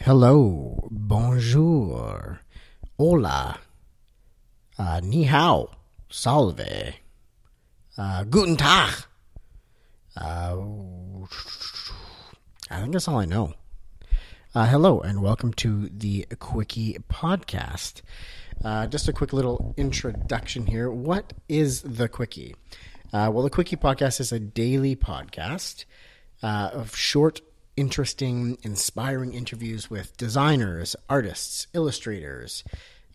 Hello, bonjour, hola, uh, ni hao, salve, uh, guten tag. Uh, I think that's all I know. Uh, hello, and welcome to the Quickie Podcast. Uh, just a quick little introduction here. What is the Quickie? Uh, well, the Quickie Podcast is a daily podcast of short, interesting, inspiring interviews with designers, artists, illustrators.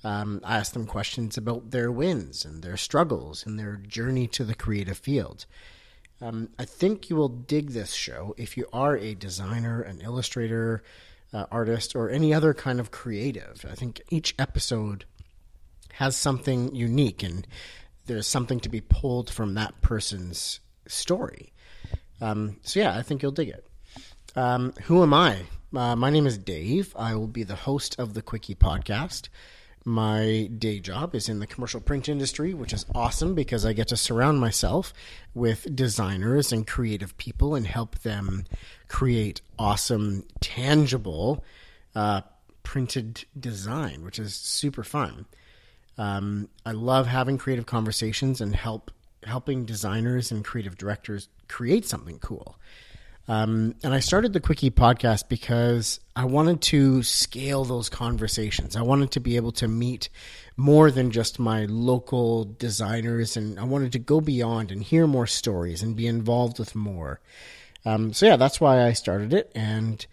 Um, I ask them questions about their wins and their struggles and their journey to the creative field. Um, I think you will dig this show if you are a designer, an illustrator, uh, artist, or any other kind of creative. I think each episode has something unique and there's something to be pulled from that person's story. Um, so, yeah, I think you'll dig it. Um, who am I? Uh, my name is Dave. I will be the host of the Quickie podcast. My day job is in the commercial print industry, which is awesome because I get to surround myself with designers and creative people and help them create awesome, tangible, uh, printed design, which is super fun. Um, I love having creative conversations and help helping designers and creative directors create something cool. Um, and I started the Quickie podcast because I wanted to scale those conversations. I wanted to be able to meet more than just my local designers, and I wanted to go beyond and hear more stories and be involved with more. Um, so, yeah, that's why I started it. And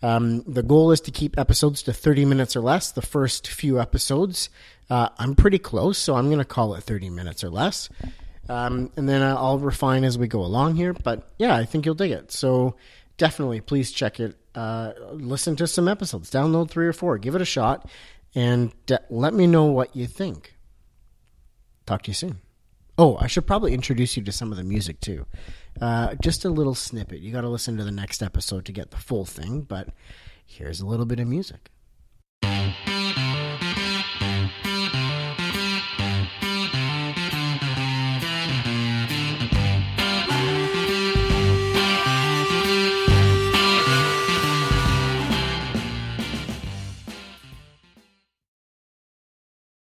um, the goal is to keep episodes to 30 minutes or less. The first few episodes, uh, I'm pretty close, so I'm going to call it 30 minutes or less. Um, and then I'll refine as we go along here. But yeah, I think you'll dig it. So definitely, please check it. Uh, listen to some episodes, download three or four, give it a shot, and uh, let me know what you think. Talk to you soon. Oh, I should probably introduce you to some of the music too. Uh, just a little snippet. You got to listen to the next episode to get the full thing, but here's a little bit of music.